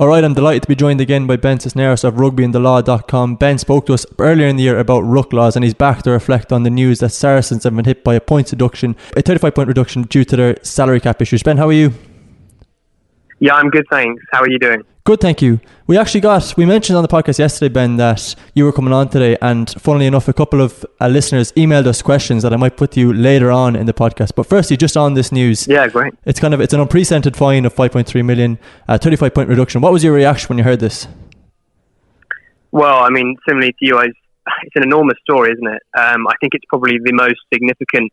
All right, I'm delighted to be joined again by Ben Cisneros of rugbyandthelaw.com. Ben spoke to us earlier in the year about ruck laws and he's back to reflect on the news that Saracens have been hit by a points deduction, a 35 point reduction due to their salary cap issues. Ben, how are you? Yeah, I'm good, thanks. How are you doing? Good, thank you. We actually got, we mentioned on the podcast yesterday, Ben, that you were coming on today, and funnily enough, a couple of uh, listeners emailed us questions that I might put to you later on in the podcast. But firstly, just on this news. Yeah, great. It's kind of, it's an unprecedented fine of 5.3 million, uh, 35 point reduction. What was your reaction when you heard this? Well, I mean, similarly to you, I, it's an enormous story, isn't it? Um, I think it's probably the most significant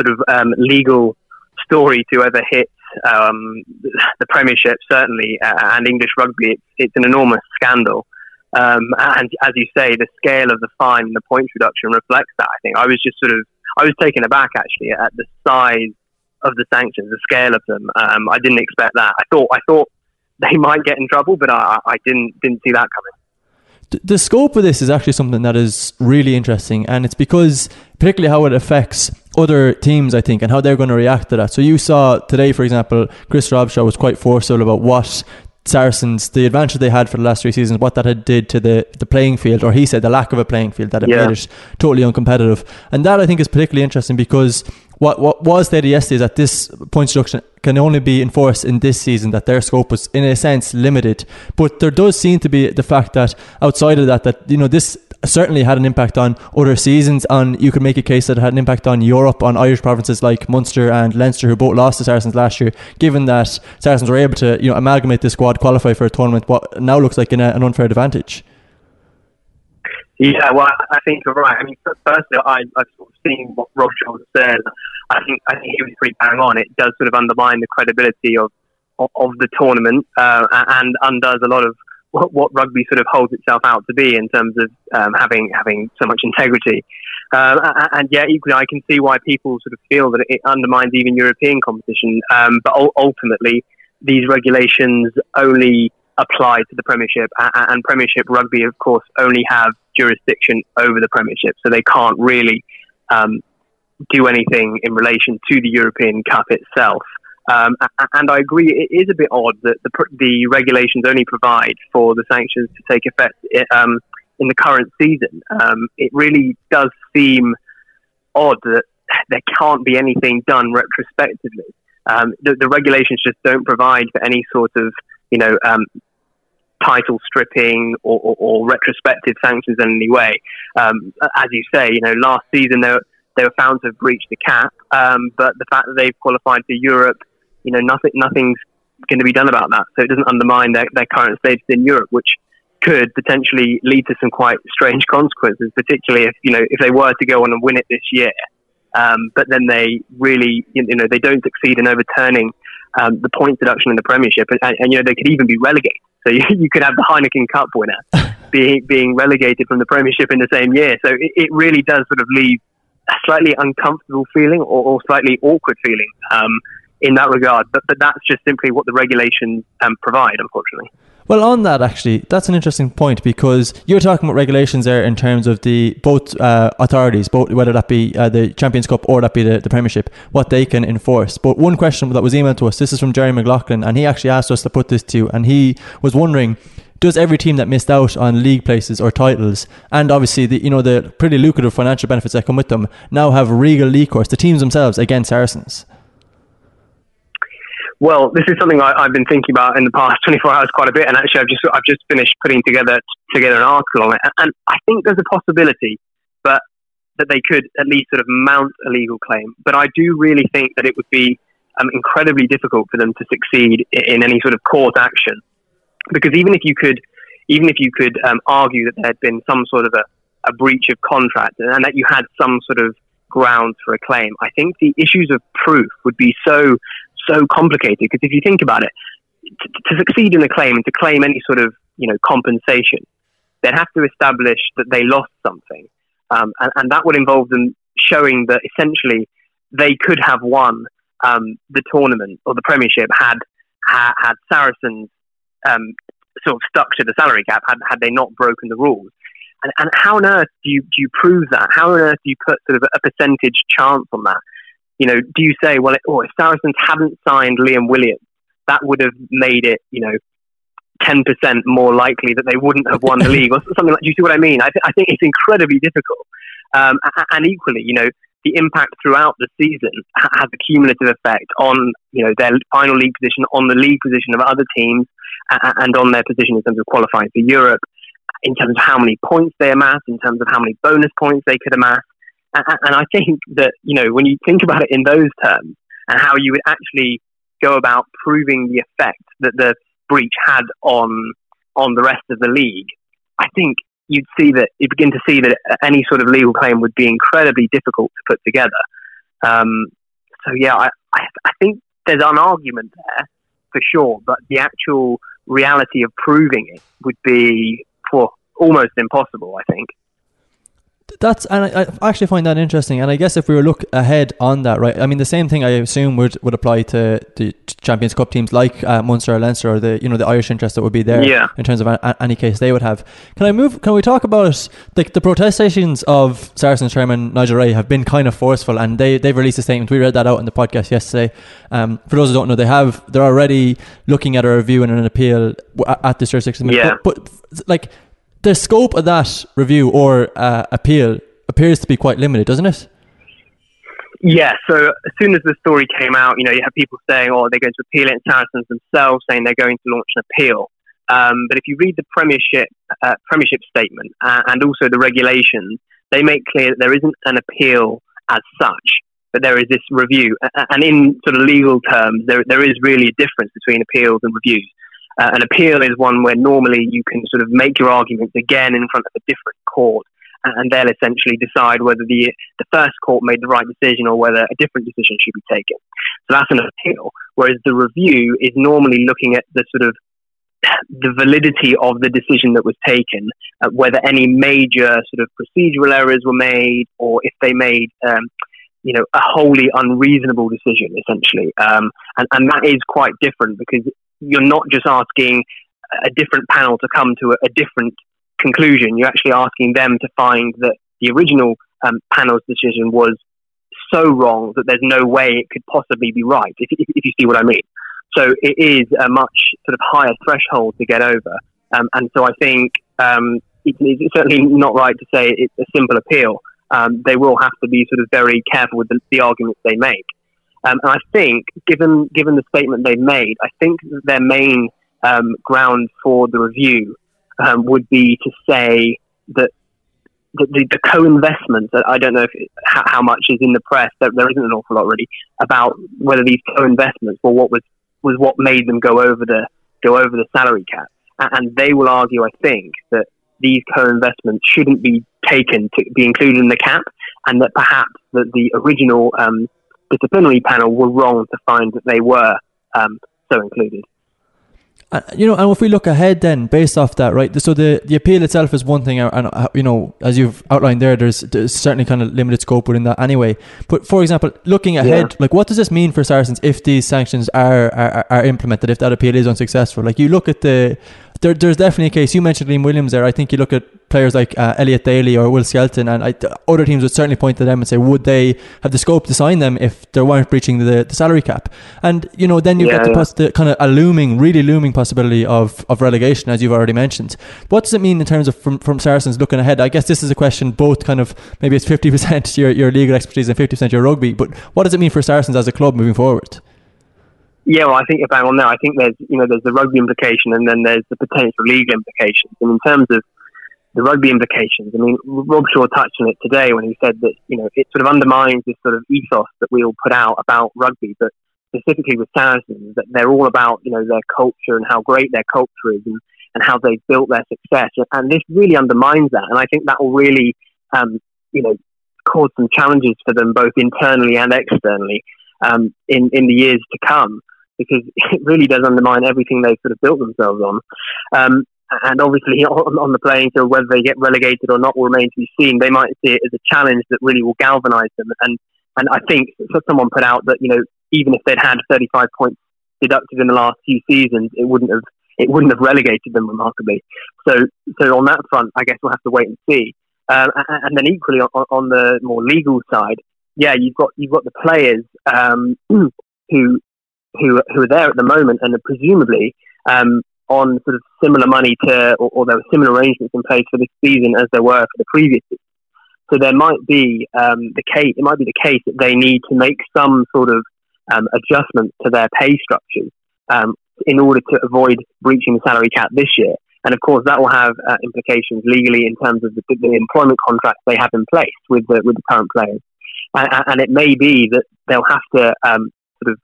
sort of um, legal story to ever hit um, the Premiership, certainly, uh, and English rugby. It's, it's an enormous scandal. Um, and as you say, the scale of the fine and the points reduction reflects that. I think I was just sort of I was taken aback actually at the size of the sanctions, the scale of them. Um, I didn't expect that. I thought I thought they might get in trouble, but I, I didn't didn't see that coming the scope of this is actually something that is really interesting, and it's because particularly how it affects other teams, I think, and how they're going to react to that. So you saw today, for example, Chris Robshaw was quite forceful about what Saracens, the advantage they had for the last three seasons, what that had did to the, the playing field, or he said the lack of a playing field, that it yeah. made it totally uncompetitive. And that I think is particularly interesting because what what was stated yesterday is that this points deduction can only be enforced in this season, that their scope was in a sense limited. But there does seem to be the fact that outside of that, that you know this certainly had an impact on other seasons. On you could make a case that it had an impact on Europe, on Irish provinces like Munster and Leinster, who both lost to Saracens last year. Given that Saracens were able to you know amalgamate the squad, qualify for a tournament, what now looks like an, an unfair advantage. Yeah, well, I think you're right. I mean, firstly, I, I've sort of seen what Jones said. I think I think he was pretty bang on. It does sort of undermine the credibility of of, the tournament uh, and undoes a lot of what, what, rugby sort of holds itself out to be in terms of um, having having so much integrity. Um, and yeah, equally, I can see why people sort of feel that it undermines even European competition. Um, but ultimately, these regulations only apply to the Premiership, and Premiership rugby, of course, only have jurisdiction over the Premiership, so they can't really um, do anything in relation to the European Cup itself. Um, and I agree, it is a bit odd that the, the regulations only provide for the sanctions to take effect um, in the current season. Um, it really does seem odd that there can't be anything done retrospectively. Um, the, the, regulations just don't provide for any sort of, you know, um, title stripping or, or, or, retrospective sanctions in any way. Um, as you say, you know, last season there they were found to have breached the cap, um, but the fact that they've qualified for Europe, you know, nothing, nothing's going to be done about that. So it doesn't undermine their, their current status in Europe, which could potentially lead to some quite strange consequences, particularly if you know if they were to go on and win it this year, um, but then they really you know they don't succeed in overturning um, the point deduction in the Premiership, and, and, and, you know they could even be relegated. So you, you could have the Heineken Cup winner being being relegated from the Premiership in the same year. So it, it really does sort of leave slightly uncomfortable feeling or, or slightly awkward feeling um, in that regard. But but that's just simply what the regulations um, provide, unfortunately. Well, on that actually, that's an interesting point because you're talking about regulations there in terms of the both uh, authorities, both whether that be uh, the Champions Cup or that be the, the Premiership, what they can enforce. But one question that was emailed to us, this is from Jerry McLaughlin, and he actually asked us to put this to you, and he was wondering. Does every team that missed out on league places or titles, and obviously the you know the pretty lucrative financial benefits that come with them, now have legal recourse, the teams themselves against Saracens? Well, this is something I, have been thinking about in the past 24 hours quite a bit, and actually, I've just I've just finished putting together together an article on it, and I think there's a possibility, but that they could at least sort of mount a legal claim. But I do really think that it would be um, incredibly difficult for them to succeed in, any sort of court action, because even if you could, even if you could um, argue that there had been some sort of a, a breach of contract and that you had some sort of grounds for a claim, I think the issues of proof would be so so complicated. Because if you think about it, to, to succeed in a claim and to claim any sort of you know compensation, they'd have to establish that they lost something, um, and, and, that would involve them showing that essentially they could have won um, the tournament or the Premiership had had, had Saracens um, sort of stuck to the salary cap had, had they not broken the rules. And, and how on earth do you do you prove that? How on earth do you put sort of a percentage chance on that? you know, do you say, well, oh, if Saracens hadn't signed Liam Williams, that would have made it, you know, 10% more likely that they wouldn't have won the league or something like. Do you see what I mean? I, th- I think it's incredibly difficult. Um, and equally, you know, the impact throughout the season has a cumulative effect on you know their final league position, on the league position of other teams, and on their position in terms of qualifying for Europe, in terms of how many points they amass, in terms of how many bonus points they could amass. And I think that you know when you think about it in those terms, and how you would actually go about proving the effect that the breach had on on the rest of the league, I think you'd see that you begin to see that any sort of legal claim would be incredibly difficult to put together. Um, so yeah, I, I, I think there's an argument there for sure, but the actual reality of proving it would be well, almost impossible. I think that's and I, I, actually find that interesting. And I guess if we were look ahead on that, right? I mean, the same thing I assume would, would apply to the Champions Cup teams like uh, Munster or Leinster or the you know the Irish interest that would be there yeah. in terms of a, any case they would have. Can I move? Can we talk about the, the protestations of Saracens chairman Nigel Wray have been kind of forceful, and they they've released a statement. We read that out in the podcast yesterday. Um, for those who don't know, they have they're already looking at a review and an appeal at the jurisdiction. Yeah. But, but like the scope of that review or uh, appeal appears to be quite limited, doesn't it? Yeah, so as soon as the story came out, you know, you have people saying, oh, they're going to appeal it, and Saracens themselves saying they're going to launch an appeal. Um, but if you read the Premiership, uh, Premiership statement uh, and also the regulations, they make clear that there isn't an appeal as such, but there is this review. And in sort of legal terms, there, there is really a difference between appeals and reviews. Uh, an appeal is one where normally you can sort of make your arguments again in front of a different court, and they'll essentially decide whether the the first court made the right decision or whether a different decision should be taken. So that's an appeal. Whereas the review is normally looking at the sort of the validity of the decision that was taken, uh, whether any major sort of procedural errors were made, or if they made um, you know, a wholly unreasonable decision, essentially. Um, and, and that is quite different because you're not just asking a different panel to come to a, a different conclusion. You're actually asking them to find that the original um, panel's decision was so wrong that there's no way it could possibly be right, if, if, if you see what I mean. So it is a much sort of higher threshold to get over. Um, and so I think um, it, it's certainly not right to say it's a simple appeal. Um, they will have to be sort of very careful with the, the arguments they make. Um, and I think, given given the statement they've made, I think their main um, ground for the review um, would be to say that the, the, the co-investment. I don't know if how, how, much is in the press. There, there isn't an awful lot really about whether these co-investments were what was was what made them go over the go over the salary cap. And they will argue, I think, that these co-investments shouldn't be taken to be included in the cap, and that perhaps that the original um, disciplinary panel were wrong to find that they were um, so included. Uh, you know, and if we look ahead, then based off that, right? So the, the appeal itself is one thing, and uh, you know, as you've outlined there, there's, there's certainly kind of limited scope within that anyway. But for example, looking ahead, yeah. like what does this mean for Saracens if these sanctions are, are are implemented? If that appeal is unsuccessful, like you look at the there, there's definitely a case. You mentioned Liam Williams there. I think you look at players like uh, Elliot Daly or Will Skelton, and I, other teams would certainly point to them and say, would they have the scope to sign them if they weren't breaching the, the salary cap? And you know, then you've yeah, got the, the, kind of a looming, really looming possibility of, of relegation, as you've already mentioned. What does it mean in terms of from, from Saracens looking ahead? I guess this is a question both kind of maybe it's fifty percent your your legal expertise and fifty percent your rugby, but what does it mean for Saracens as a club moving forward? Yeah, well, I think you're bang on there. I think there's, you know, there's the rugby implication and then there's the potential legal implications. And in terms of the rugby implications, I mean, Robshaw touched on it today when he said that, you know, it sort of undermines this sort of ethos that we all put out about rugby, but specifically with Saracens, that they're all about, you know, their culture and how great their culture is and, and how they've built their success. And this really undermines that. And I think that will really, um, you know, cause some challenges for them both internally and externally um, in, in the years to come because it really does undermine everything they've sort of built themselves on. Um, and obviously, on, on, the playing field, whether they get relegated or not will remain to be seen. They might see it as a challenge that really will galvanise them. And and I think someone put out that you know even if they'd had 35 points deducted in the last few seasons, it wouldn't have it wouldn't have relegated them remarkably. So so on that front, I guess we'll have to wait and see. Um, and then equally on, on, the more legal side, yeah, you've got you've got the players um, who who who are there at the moment and presumably um, on sort of similar money to, or, or, there were similar arrangements in place for this season as there were for the previous season. So there might be um, the case. It might be the case that they need to make some sort of um, adjustment to their pay structures um, in order to avoid breaching the salary cap this year. And of course, that will have uh, implications legally in terms of the, the, employment contracts they have in place with the, with the current players. And, and it may be that they'll have to um, sort of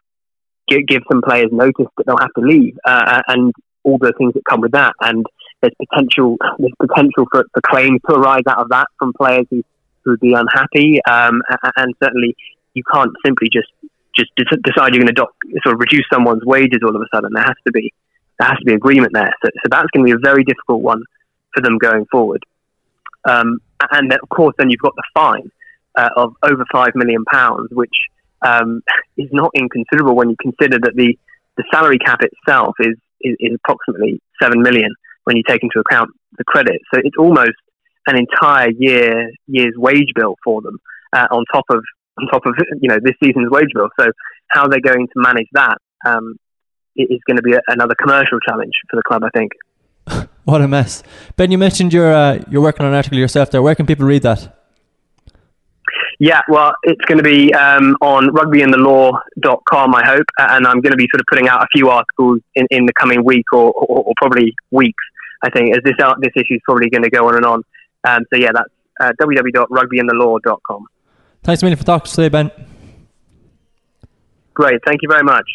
give, give, some players notice that they'll have to leave, uh, and all the things that come with that. And there's potential there's potential for, for claims to arise out of that from players who, would be unhappy. Um, and certainly, you can't simply just just decide you're going to sort of reduce someone's wages all of a sudden. There has to be there has to be agreement there. So, so that's going to be a very difficult one for them going forward. Um, and then, of course, then you've got the fine uh, of over five million pounds, which um, is not inconsiderable when you consider that the, the salary cap itself is, is, is approximately seven million when you take into account the credit. So it's almost an entire year year's wage bill for them uh, on top of on top of you know this season's wage bill. So how they're going to manage that um, is going to be a, another commercial challenge for the club, I think. what a mess, Ben. You mentioned you're uh, you're working on an article yourself there. Where can people read that? Yeah, well, it's going to be um, on rugbyandthelaw.com, I hope, and I'm going to be sort of putting out a few articles in, in the coming week or, or, or probably weeks, I think, as this uh, this issue is probably going to go on and on. Um, so yeah, that's uh, www.rugbyandthelaw.com. Thanks a million for talking today, Ben. Great. Thank you very much.